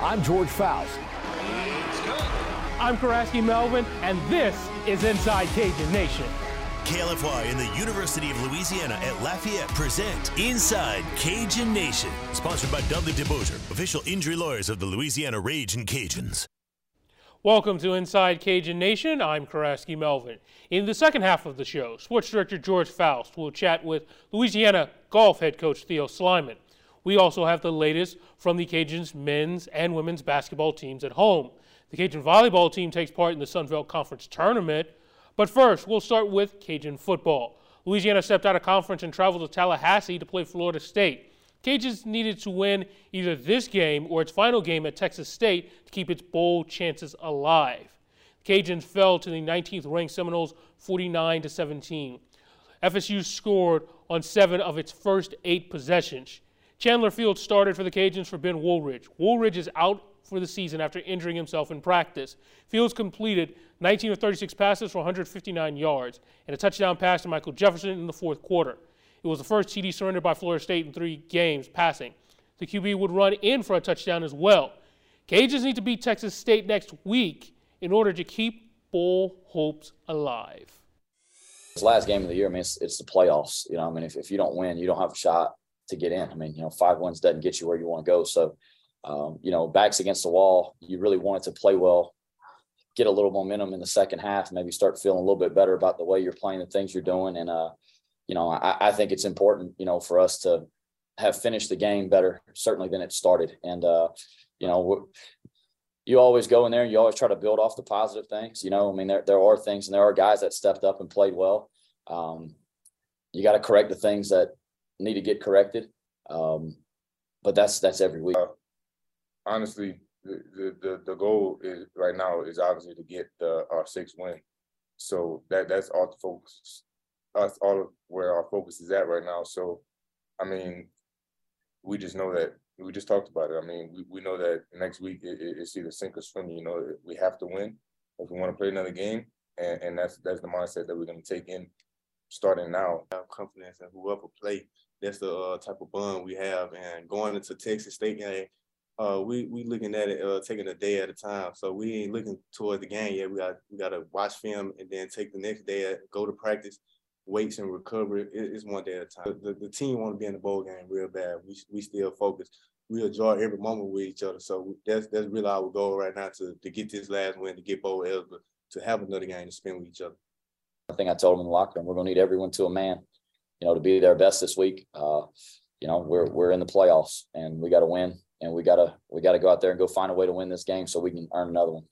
I'm George Faust. I'm Karaski Melvin, and this is Inside Cajun Nation. KLFY and the University of Louisiana at Lafayette present Inside Cajun Nation, sponsored by Dudley DeBosier, official injury lawyers of the Louisiana Ragin' Cajuns. Welcome to Inside Cajun Nation. I'm Karaski Melvin. In the second half of the show, Sports Director George Faust will chat with Louisiana golf head coach Theo Sliman. We also have the latest from the Cajuns men's and women's basketball teams at home. The Cajun volleyball team takes part in the Sun Belt Conference tournament. But first, we'll start with Cajun football. Louisiana stepped out of conference and traveled to Tallahassee to play Florida State. Cajuns needed to win either this game or its final game at Texas State to keep its bowl chances alive. Cajuns fell to the 19th ranked Seminoles 49 to 17. FSU scored on seven of its first eight possessions. Chandler Fields started for the Cajuns for Ben Wooldridge. Wooldridge is out for the season after injuring himself in practice. Fields completed 19 of 36 passes for 159 yards and a touchdown pass to Michael Jefferson in the fourth quarter. It was the first TD surrendered by Florida State in three games passing. The QB would run in for a touchdown as well. Cajuns need to beat Texas State next week in order to keep bowl hopes alive. This last game of the year, I mean, it's, it's the playoffs. You know, I mean, if, if you don't win, you don't have a shot to get in. I mean, you know, five wins doesn't get you where you want to go. So um, you know, backs against the wall. You really wanted to play well, get a little momentum in the second half, maybe start feeling a little bit better about the way you're playing, the things you're doing. And, uh, you know, I, I think it's important, you know, for us to have finished the game better, certainly than it started. And, uh, you know, you always go in there and you always try to build off the positive things. You know, I mean, there, there are things and there are guys that stepped up and played well. Um, you got to correct the things that need to get corrected. Um, but that's that's every week honestly, the, the the goal is right now is obviously to get the our sixth win. So that that's all the focus, us all of where our focus is at right now. So, I mean, we just know that we just talked about it. I mean, we, we know that next week it, it's either sink or swim. You know, we have to win if we want to play another game, and, and that's that's the mindset that we're going to take in starting now. Have confidence in whoever play. That's the uh, type of bond we have, and going into Texas State game uh, we we looking at it uh, taking a day at a time. So we ain't looking toward the game yet. We got we got to watch film and then take the next day, go to practice, weights and recovery. It, it's one day at a time. The, the team want to be in the bowl game real bad. We we still focus. We enjoy every moment with each other. So that's that's really our goal right now to to get this last win to get bowl eligible to have another game to spend with each other. I think I told them in the locker room we're gonna need everyone to a man, you know, to be their best this week. Uh, you know, we're we're in the playoffs and we got to win and we gotta we gotta go out there and go find a way to win this game so we can earn another one.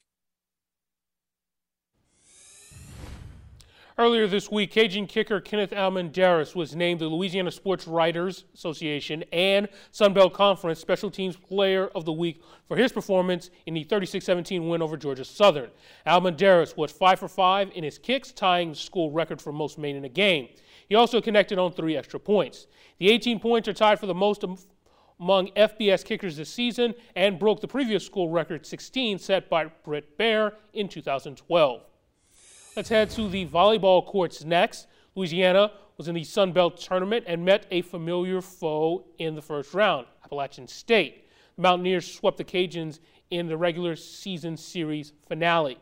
Earlier this week, Cajun kicker Kenneth Almendares was named the Louisiana Sports Writers Association and Sun Belt Conference Special Teams Player of the Week for his performance in the 36-17 win over Georgia Southern. Almendares was 5 for 5 in his kicks, tying the school record for most made in a game. He also connected on three extra points. The 18 points are tied for the most among FBS kickers this season and broke the previous school record 16 set by Brett Baer in 2012. Let's head to the volleyball courts next. Louisiana was in the Sun Belt tournament and met a familiar foe in the first round, Appalachian State. The Mountaineers swept the Cajuns in the regular season series finale.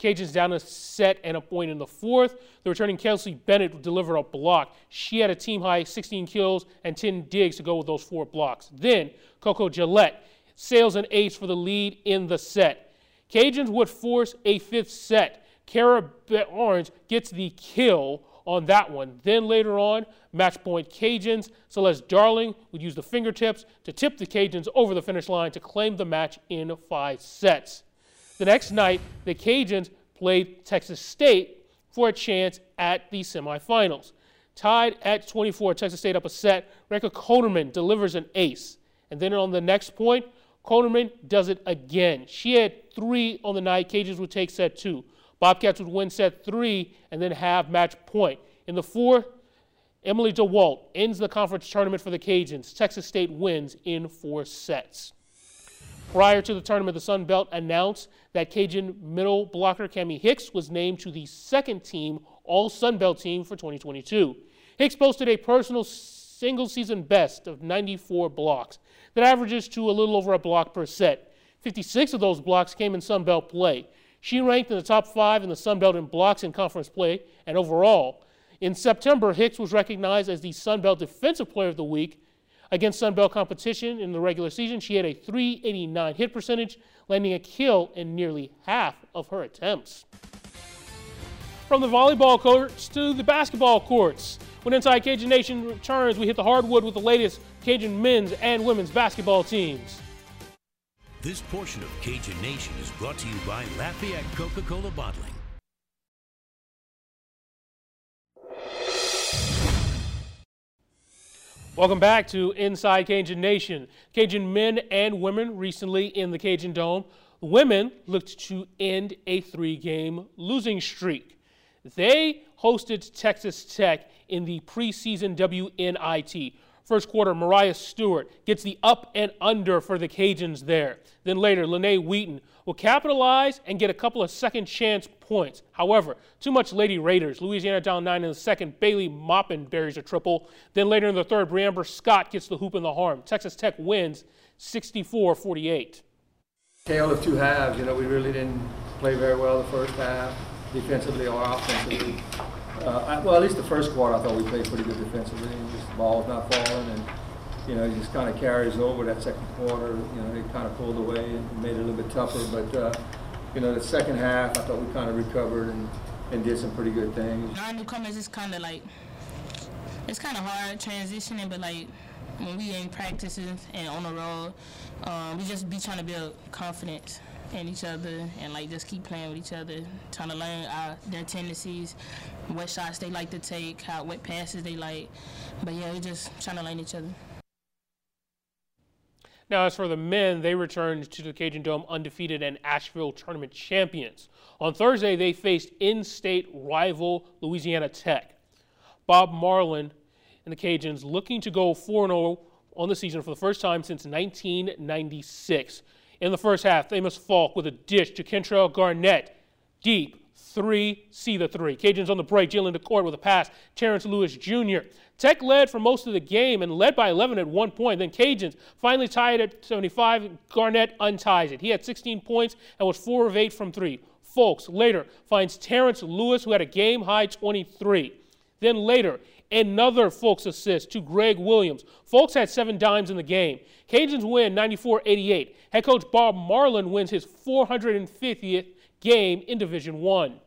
Cajuns down a set and a point in the fourth. The returning Kelsey Bennett delivered a block. She had a team high 16 kills and 10 digs to go with those four blocks. Then Coco Gillette sails an ace for the lead in the set. Cajuns would force a fifth set. Kara Orange gets the kill on that one. Then later on, match point Cajuns. Celeste Darling would use the fingertips to tip the Cajuns over the finish line to claim the match in five sets. The next night, the Cajuns played Texas State for a chance at the semifinals. Tied at 24, Texas State up a set. Rekha Koderman delivers an ace. And then on the next point, Koderman does it again. She had three on the night. Cajuns would take set two. Bobcats would win set three and then have match point. In the fourth, Emily DeWalt ends the conference tournament for the Cajuns. Texas State wins in four sets. Prior to the tournament, the Sun Belt announced that Cajun middle blocker Cami Hicks was named to the second team All Sun Belt team for 2022. Hicks posted a personal single season best of 94 blocks that averages to a little over a block per set. 56 of those blocks came in Sun Belt play. She ranked in the top five in the Sun Belt in blocks in conference play and overall. In September, Hicks was recognized as the Sun Belt Defensive Player of the Week. Against Sun Belt competition in the regular season, she had a 389 hit percentage, landing a kill in nearly half of her attempts. From the volleyball courts to the basketball courts. When Inside Cajun Nation returns, we hit the hardwood with the latest Cajun men's and women's basketball teams. This portion of Cajun Nation is brought to you by Lafayette Coca Cola Bottling. Welcome back to Inside Cajun Nation. Cajun men and women recently in the Cajun Dome. Women looked to end a three game losing streak. They hosted Texas Tech in the preseason WNIT. First quarter, Mariah Stewart gets the up and under for the Cajuns there. Then later, Lene Wheaton will capitalize and get a couple of second chance points. However, too much Lady Raiders. Louisiana down nine in the second. Bailey Maupin buries a triple. Then later in the third, Breamber Scott gets the hoop in the harm. Texas Tech wins 64 48. Tale of two halves. You know, we really didn't play very well the first half, defensively or offensively. Uh, well, at least the first quarter, I thought we played pretty good defensively. Just the ball's not falling, and you know, it just kind of carries over that second quarter. You know, they kind of pulled away and made it a little bit tougher. But uh, you know, the second half, I thought we kind of recovered and, and did some pretty good things. Newcomers is kind of like it's kind of hard transitioning, but like when we in practices and on the road, um, we just be trying to build confidence in each other and like just keep playing with each other, trying to learn our, their tendencies, what shots they like to take, how what passes they like. But yeah, we're just trying to learn each other. Now, as for the men, they returned to the Cajun Dome undefeated and Asheville tournament champions. On Thursday, they faced in state rival Louisiana Tech. Bob Marlin and the Cajuns looking to go 4 0 on the season for the first time since 1996. In the first half, Themus Fulks with a dish to Kentrell Garnett. Deep, three, see the three. Cajuns on the break, Jalen Dalcourt with a pass. Terrence Lewis Jr. Tech led for most of the game and led by 11 at one point. Then Cajuns finally tied at 75. Garnett unties it. He had 16 points and was 4 of 8 from 3. Fulks later finds Terrence Lewis, who had a game high 23. Then later, another Fulks assist to Greg Williams. Fulks had seven dimes in the game. Cajuns win 94 88. Head coach Bob Marlin wins his 450th game in Division One.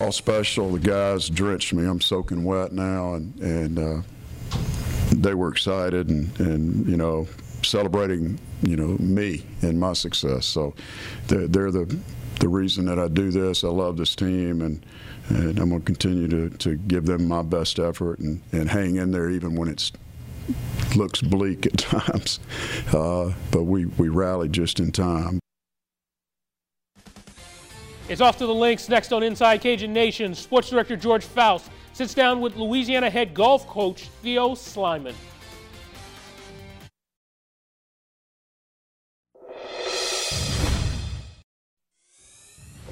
All special. The guys drenched me. I'm soaking wet now, and and uh, they were excited and and you know celebrating you know me and my success. So they're, they're the the reason that I do this. I love this team and and I'm going to continue to, to give them my best effort and, and hang in there even when it looks bleak at times. Uh, but we, we rallied just in time. It's off to the links next on Inside Cajun Nation. Sports Director George Faust sits down with Louisiana head golf coach Theo Sliman.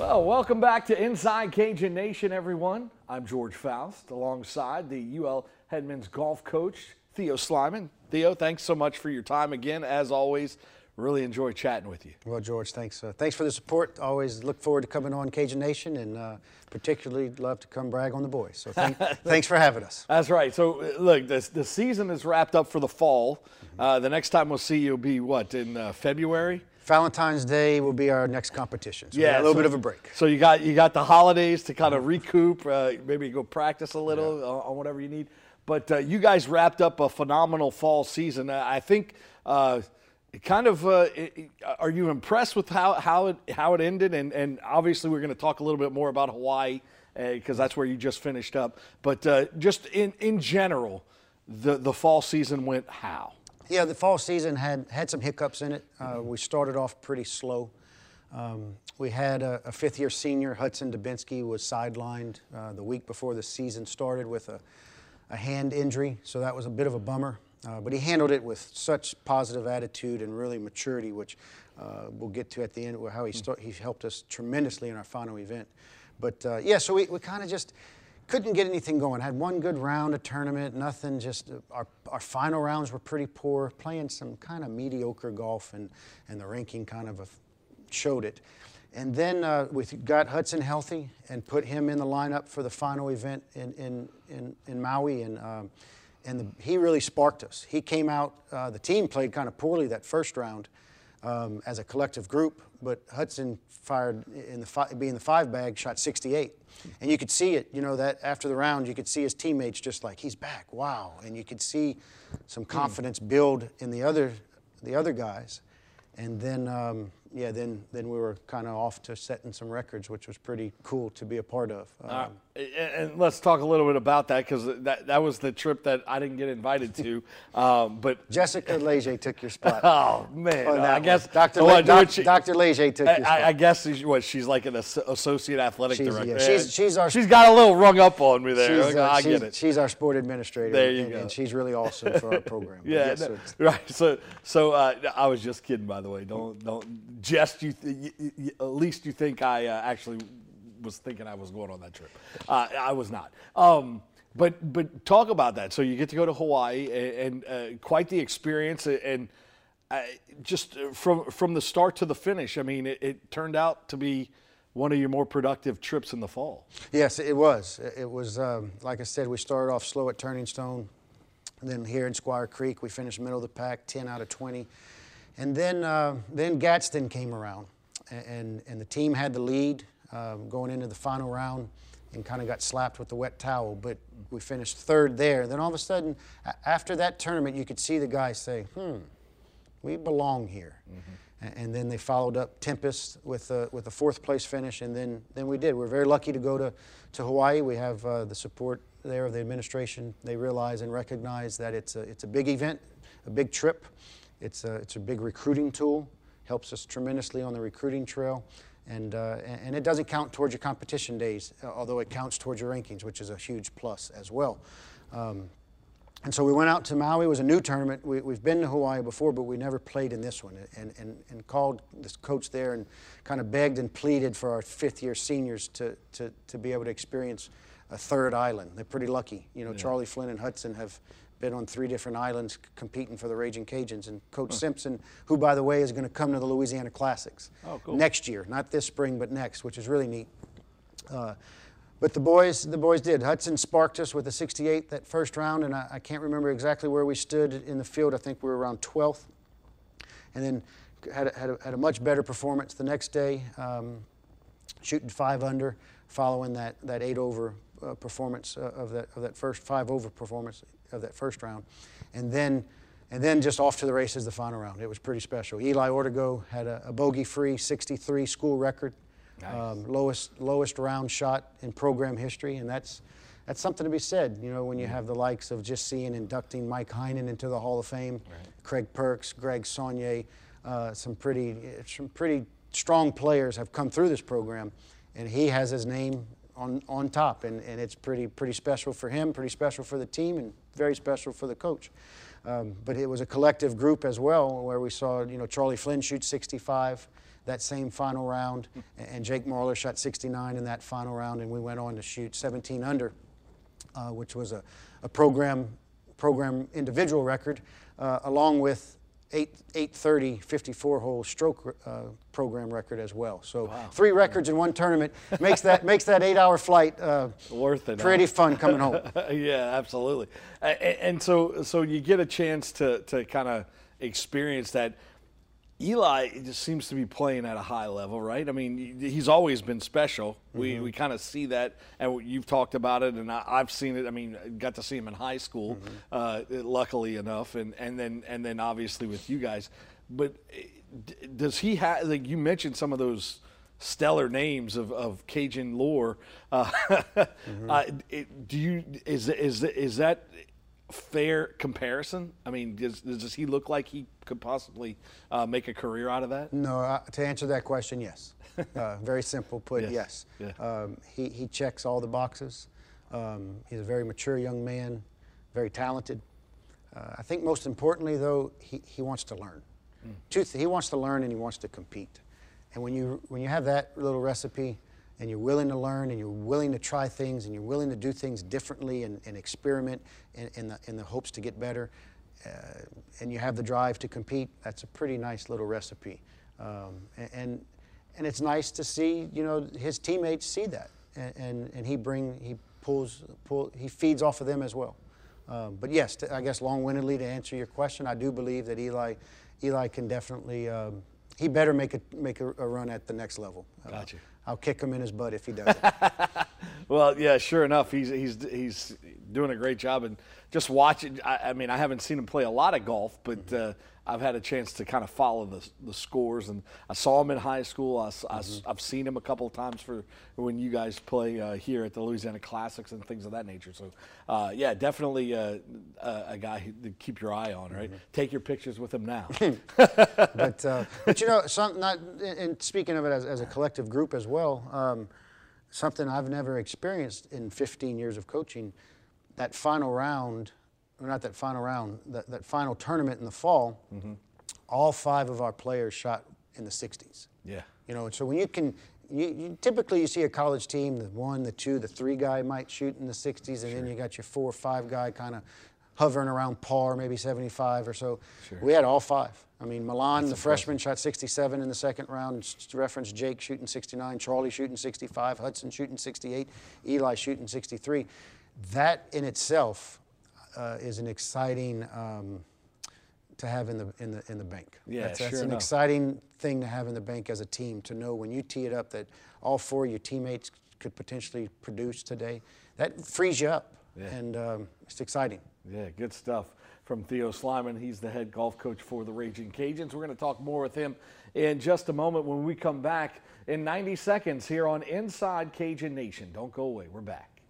Well, welcome back to Inside Cajun Nation, everyone. I'm George Faust, alongside the UL Headman's golf coach, Theo Sliman. Theo, thanks so much for your time again. As always, really enjoy chatting with you. Well, George, thanks. Uh, thanks for the support. Always look forward to coming on Cajun Nation, and uh, particularly love to come brag on the boys. So thank, thanks for having us. That's right. So look, this, the season is wrapped up for the fall. Uh, the next time we'll see you will be what in uh, February. Valentine's Day will be our next competition. So yeah, a little so, bit of a break. So you got you got the holidays to kind of recoup, uh, maybe go practice a little yeah. on, whatever you need. But uh, you guys wrapped up a phenomenal fall season. I think. Uh, kind of, uh, are you impressed with how, how it how it ended? And and obviously we're going to talk a little bit more about Hawaii because uh, that's where you just finished up. But uh, just in in general, the the fall season went how? Yeah, the fall season had, had some hiccups in it. Uh, we started off pretty slow. Um, we had a, a, fifth year senior, Hudson Dubinsky, was sidelined uh, the week before the season started with a, a hand injury, so that was a bit of a bummer. Uh, but he handled it with such positive attitude and really maturity, which uh, we'll get to at the end, how he, start, he helped us tremendously in our final event. But uh, yeah, so we, we kind of just couldn't get anything going. Had one good round of tournament, nothing. Just uh, our, our final rounds were pretty poor. Playing some kind of mediocre golf, and and the ranking kind of a, showed it. And then uh, we got Hudson healthy and put him in the lineup for the final event in, in, in, in Maui. And, um, and the, he really sparked us. He came out, uh, the team played kind of poorly that first round um, as a collective group, but Hudson fired in the fi- being the five bag, shot 68. And you could see it, you know, that after the round, you could see his teammates just like, he's back, wow. And you could see some confidence build in the other, the other guys. And then, um, yeah, then, then we were kind of off to setting some records, which was pretty cool to be a part of. Um, and, let's talk a little bit about that because that, that was the trip that I didn't get invited to. Um, but Jessica Leger took your spot. oh man, I one. guess Dr. Le- Doc- she- Dr. Leger took your spot. I, I guess she's, what she's like an associate athletic She's- director. yeah, she's- she's our- she's got a little rung up on me there. She's, uh, I get it. She's our sport administrator. There you and, go. And she's really awesome for our program. Yeah, yes, no, right. So, so uh, I was just kidding, by the way. Don't, don't jest. You, th- y- y- y- at least you think I uh, actually was thinking I was going on that trip. Uh, I was not. Um, but, but talk about that. So you get to go to Hawaii, and, and uh, quite the experience, and uh, just uh, from from the start to the finish. I mean, it, it turned out to be one of your more productive trips in the fall. Yes, it was. It was, um, like I said, we started off slow at Turning Stone. Then here in Squire Creek, we finished middle of the pack, 10 out of 20. And then, uh, then Gadsden came around, and, and the team had the lead um, going into the final round and kind of got slapped with the wet towel. But we finished third there. Then all of a sudden, after that tournament, you could see the guys say, hmm, we belong here. A- And then they followed up Tempest with a, with a fourth place finish, and then, then we did. We're very lucky to go to, to Hawaii. We have uh, the support there of the administration. They realize and recognize that it's a, it's a big event, a big trip. It's a, it's a big recruiting tool, helps us tremendously on the recruiting trail. And, uh, and it doesn't count towards your competition days, uh, although it counts towards your rankings, which is a huge plus as well. Um, and so we went out to Maui. It was a new tournament. We, we've been to Hawaii before, but we never played in this one. And, and, and called this coach there and kind of begged and pleaded for our fifth year seniors to, to, to be able to experience a third island. They're pretty lucky. You know, Charlie Flynn and Hudson have been on three different islands competing for the Raging Cajuns. And Coach Simpson, who, by the way, is going to come to the Louisiana Classics next year, not this spring, but next, which is really neat. Uh, but the boys, the boys did. Hudson sparked us with a 68 that first round, and I, I can't remember exactly where we stood in the field. I think we were around 12th, and then had a, had a, had a much better performance the next day, um, shooting five under, following that that eight over uh, performance uh, of that of that first five over performance of that first round, and then. And then just off to the races the final round. It was pretty special. Eli Ortego had a, a bogey-free 63 school record um, lowest lowest round shot in program history, and that's that's something to be said. You know, when you have the likes of just seeing inducting Mike Heinen into the Hall of Fame, Craig Perks, Greg Saunier, uh, some pretty some pretty strong players have come through this program, and he has his name on on top, and, and it's pretty pretty special for him, pretty special for the team, and very special for the coach. Um, but it was a collective group as well, where we saw you know Charlie Flynn shoot 65 that same final round, and- Jake Marler shot 69 in that final round, and we went on to shoot 17 under, uh, which was a, a program program individual record, uh, along with 8 830 54 hole stroke uh, program record as well. So three records in one tournament makes that makes that eight hour flight uh, Worth it. pretty fun coming home. yeah, absolutely. A- a- And so, so you get a chance to to kind of experience that. Eli just seems to be playing at a high level, right? I mean, he's always been special. We we kind of see that, and you've talked about it, and I, I've seen it. I mean, got to see him in high school, uh, luckily enough, and and then and then obviously with you guys. But does he have? Like you mentioned some of those stellar names of, of Cajun lore. Uh, uh, it, do you is is is that fair comparison? I mean, does, does he look like he could possibly uh, make a career out of that? No, uh, to answer that question, yes. Uh, very simple put, Yes, yes. yeah. Um, he, he checks all the boxes. Um, he's a very mature young man, very talented. Uh, I think most importantly, though, he, he wants to learn. Two th- he wants to learn and he wants to compete. And when you, when you have that little recipe and you're willing to learn and you're willing to try things and you're willing to do things differently and, and experiment in, in, the, in the hopes to get better, uh, and you have the drive to compete, that's a pretty nice little recipe. Um, and, and it's nice to see you know his teammates see that, and and, and he bring he pulls pull he feeds off of them as well. Um, but yes, to, I guess long-windedly to answer your question, I do believe that Eli Eli can definitely. Um, he better make a make a, a, run at the next level. Uh, gotcha. I'll kick him in his butt if he doesn't. well, yeah, sure enough, he's he's he's doing a great job, and just watching. I, I mean, I haven't seen him play a lot of golf, but. Mm-hmm. Uh, I've had a chance to kind of follow the, the scores, and I saw him in high school. I, mm-hmm. I, have seen him a couple of times for when you guys play uh, here at the Louisiana Classics and things of that nature. So, uh, yeah, definitely uh, a guy to keep your eye on. Right, mm-hmm. take your pictures with him now. but uh, but you know, some not. And speaking of it as, as a collective group as well, um, something I've never experienced in 15 years of coaching. That final round or not that final round, that, that final tournament in the fall, mm-hmm. all five of our players shot in the 60s. Yeah. You know, so when you can, you, you, typically you see a college team, the one, the two, the three guy might shoot in the 60s, and sure. then you got your four or five guy kind of hovering around par, maybe 75 or so. Sure. We had all five. I mean, Milan, That's the freshman, shot 67 in the second round. Reference Jake shooting 69, Charlie shooting 65, Hudson shooting 68, Eli shooting 63. That in itself uh, is an exciting um, to have in the in the in the bank. Yeah, that's, that's sure an enough. exciting thing to have in the bank as a team to know when you tee it up that all four of your teammates could potentially produce today. That frees you up, yeah. and um, it's exciting. Yeah, good stuff from Theo Sliman. He's the head golf coach for the Raging Cajuns. We're going to talk more with him in just a moment when we come back in 90 seconds here on Inside Cajun Nation. Don't go away. We're back.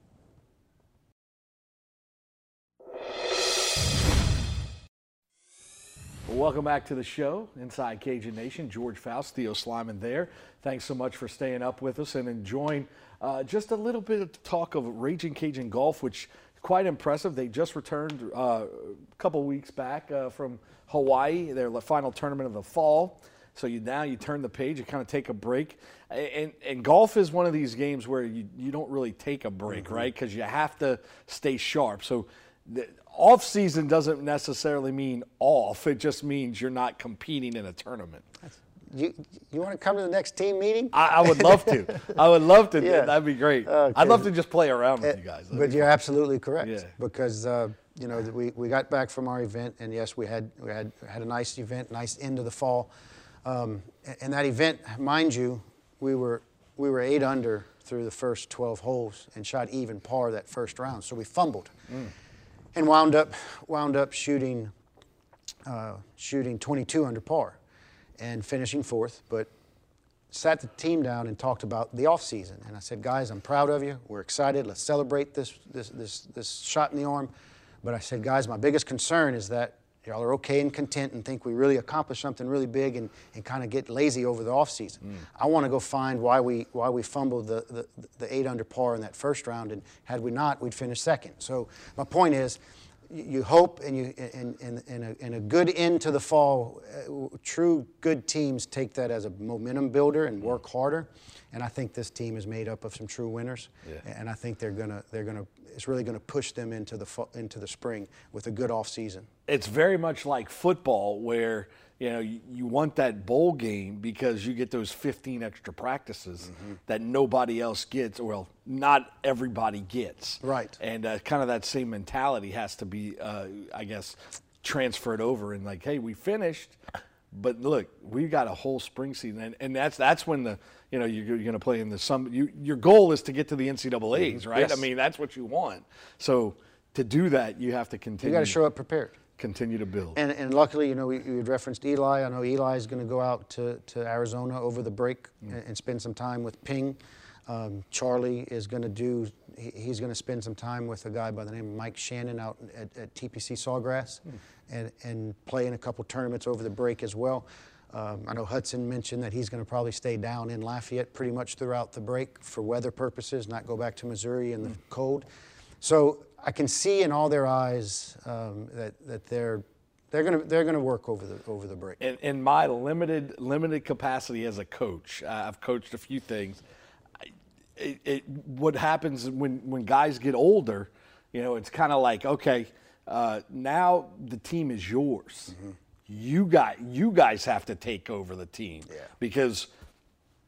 Well, welcome back to the show, Inside Cajun Nation. George Faust, Theo Sliman there. Thanks so much for staying up with us and enjoying uh, just a little bit of talk of Raging Cajun Golf, which is quite impressive. They just returned uh, a couple weeks back uh, from Hawaii, their final tournament of the fall. So you now you turn the page, you kind of take a break, and, and golf is one of these games where you, you don't really take a break, mm-hmm. right? Because you have to stay sharp. So the, off season doesn't necessarily mean off. It just means you're not competing in a tournament. You, you want to come to the next team meeting? I, I would love to. I would love to. yeah. That'd be great. Okay. I'd love to just play around with uh, you guys. That'd but you're fun. absolutely correct. Yeah. Because uh, you know we, we got back from our event, and yes, we had we had had a nice event, nice end of the fall. Um, and that event, mind you, we were we were eight under through the first 12 holes and shot even par that first round. So we fumbled. Mm and wound up wound up shooting uh, shooting 22 under par and finishing fourth. But sat the team down and talked about the off season. And I said, guys, I'm proud of you. We're excited. Let's celebrate this this this this shot in the arm. But I said, guys, my biggest concern is that y'all are okay and content and think we really accomplished something really big and, and kind of get lazy over the offseason. Mm. I want to go find why we why we fumbled the, the, the eight under par in that first round, and had we not, we'd finish second. So my point is, you hope and you in, in, in, a, in a good end to the fall, uh, true good teams take that as a momentum builder and work harder. And I think this team is made up of some true winners. Yeah. And I think they're gonna they're gonna it's really gonna push them into the into the spring with a good off season. It's very much like football where you know you, you want that bowl game because you get those 15 extra practices mm-hmm. that nobody else gets. Well, not everybody gets. Right. And uh, kind of that same mentality has to be, uh, I guess, transferred over and like, hey, we finished but look, we've got a whole spring season, and, and that's that's when the you know you're, you're going to play in the some. You, your goal is to get to the NCAA's, mm-hmm. right? Yes. I mean, that's what you want. So to do that, you have to continue. You got to show up prepared. Continue to build. And, and luckily, you know, we, we referenced Eli. I know Eli is going to go out to, to Arizona over the break mm. and, and, spend some time with Ping. Um, Charlie is going to do. He, he's going to spend some time with a guy by the name of Mike Shannon out at, at TPC Sawgrass. Mm and, and play in a couple tournaments over the break as well. Um, I know Hudson mentioned that he's going to probably stay down in Lafayette pretty much throughout the break for weather purposes, not go back to Missouri in the mm. cold. So I can see in all their eyes um, that, that they're they're going to they're to work over the over the break. In, in my limited limited capacity as a coach, uh, I've coached a few things. It, it, what happens when when guys get older, you know, it's kind of like okay uh, now the team is yours. Mm-hmm. You got you guys have to take over the team yeah. because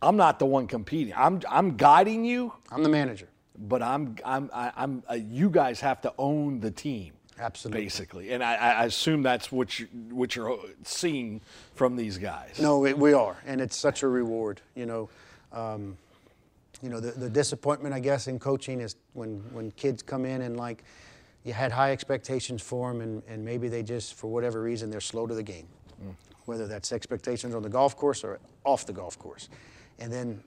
I'm not the one competing. I'm I'm guiding you, I'm the manager. But I'm I'm I'm uh, you guys have to own the team. Absolutely. Basically, and I, I assume that's what you what you're seeing from these guys. No, we, we are, and it's such a reward. You know, um, you know the, the disappointment I guess in coaching is when when kids come in and like you had high expectations for them, and, and maybe they just for whatever reason they're slow to the game, whether that's expectations on the golf course or off the golf course, and then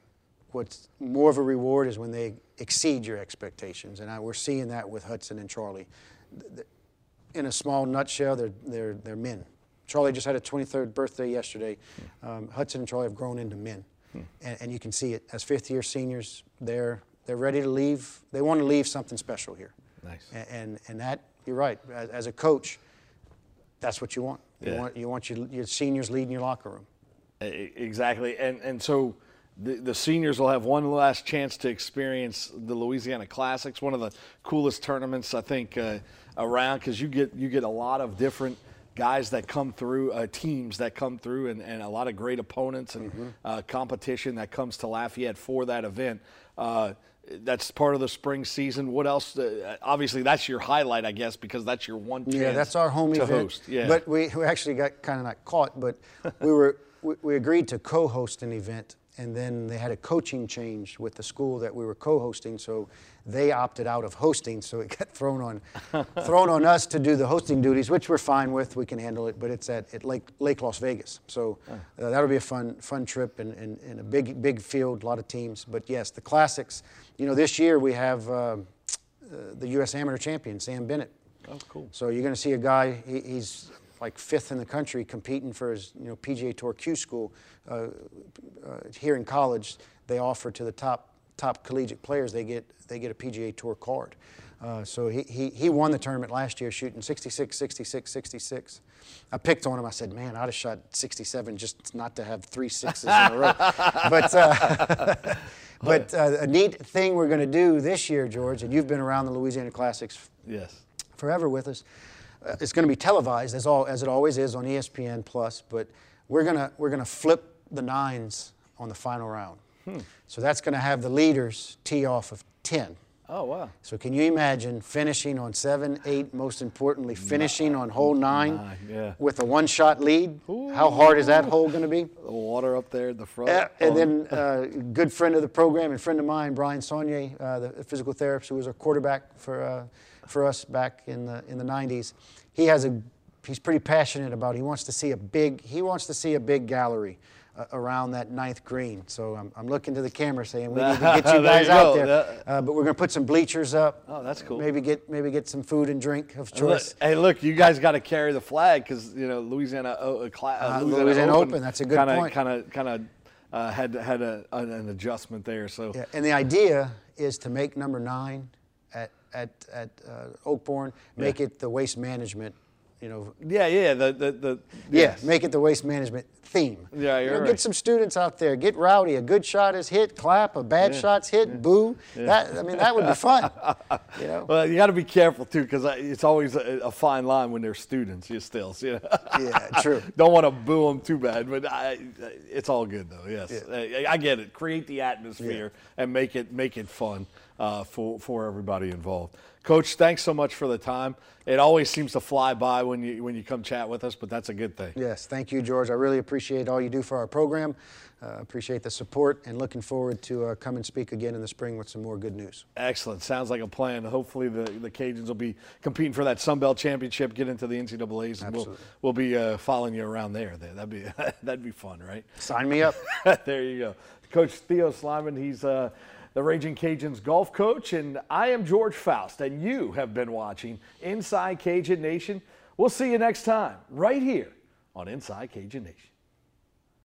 what's more of a reward is when they exceed your expectations, and I, we're seeing that with Hudson and Charlie. In a small nutshell, they're, they're, they're men. Charlie just had a 23rd birthday yesterday. Um, Hudson and Charlie have grown into men. And, and you can see it. As fifth year seniors, they're, they're ready to leave. They want to leave something special here. Nice. A- And, and that, you're right. As, as a coach, that's what you want. You Yeah. want, you want your, your seniors leading your locker room. Exactly, and and so the, the seniors will have one last chance to experience the Louisiana Classics, one of the coolest tournaments I think uh, around because you get you get a lot of different guys that come through, uh, teams that come through, and, and a lot of great opponents and uh, competition that comes to Lafayette for that event. Uh, that's part of the spring season. What else? Uh, obviously, that's your highlight, I guess, because that's your one chance. Yeah, that's our home to event. host. Yeah, But we, we actually got kind of not caught, but we were we, we agreed to co-host an event, and then they had a coaching change with the school that we were co-hosting, so they opted out of hosting, so it got thrown on thrown on us to do the hosting duties, which we're fine with. We can handle it, but it's at, at Lake Lake Las Vegas, so uh, that'll be a fun fun trip and, and, and a big big field, a lot of teams. But yes, the classics. You know, this year we have. Uh, uh, the U.S. Amateur champion, Sam Bennett. Oh, cool. So you're going to see a guy. He, he's like fifth in the country, competing for his you know PGA Tour Q school uh, uh, here in college. They offer to the top top collegiate players. They get they get a PGA Tour card. Uh, so he, he, he won the tournament last year shooting 66, 66, 66. I picked on him. I said, man, I'd have shot 67 just not to have three sixes in a row. But, uh, but uh, a neat thing we're going to do this year, George, and you've been around the Louisiana Classics yes. forever with us. Uh, it's going to be televised as all as it always is on ESPN Plus, but we're gonna we're gonna flip the nines on the final round. So that's going to have the leaders tee off of ten. Oh wow. So can you imagine finishing on seven, eight, most importantly, finishing on hole nine, Nine, yeah. with a one-shot lead? How hard is that hole going to be? The water up there at the front. Uh, and Oh, then uh, good friend of the program and friend of mine, Brian Saunier, uh, the physical therapist who was our quarterback for uh, for us back in the in the 90s. He has a he's pretty passionate about. He wants to see a big he wants to see a big gallery. Uh, around that ninth green, so I'm, I'm looking to the camera saying we need to get you There guys you out there. Uh, but we're going to put some bleachers up. Oh, that's cool. Maybe get maybe get some food and drink of Look- choice. hey, look, you guys got to carry the flag because you know Louisiana, uh, uh, Uh, Louisiana Open, that's a good kinda, point. Kind of, kind of uh, had had a, an, an adjustment there. So Yeah, and the idea is to make number nine at at uh, Oakbourne, make it the waste management. You know, yeah, yeah, the the, the Yeah, make it the waste management theme. Yeah, You you're know, right. Get some students out there, get rowdy. A good shot is hit, clap. A bad shot's hit, boo. That I mean, that would be fun. You know. Well, you got to be careful too, because it's always a, a fine line when they're students. You still, you know? Yeah, true. Don't want to boo them too bad, but I, it's all good though. Yes, I, I get it. Create the atmosphere and make it make it fun uh, for for everybody involved. Coach, thanks so much for the time. It always seems to fly by when you when you come chat with us, but that's a good thing. Yes, thank you, George. I really appreciate all you do for our program. Uh, appreciate the support and looking forward to uh, come and speak again in the spring with some more good news. Excellent. Sounds like a plan. Hopefully, the, the Cajuns will be competing for that Sun Belt championship, get into the NCAA's, and we'll, we'll be uh, following you around there. That'd be that'd be fun, right? Sign me up. there you go, Coach Theo Sliman. He's uh, the Raging Cajuns golf coach, and I am George Faust, and you have been watching Inside Cajun Nation. We'll see you next time, right here on Inside Cajun Nation.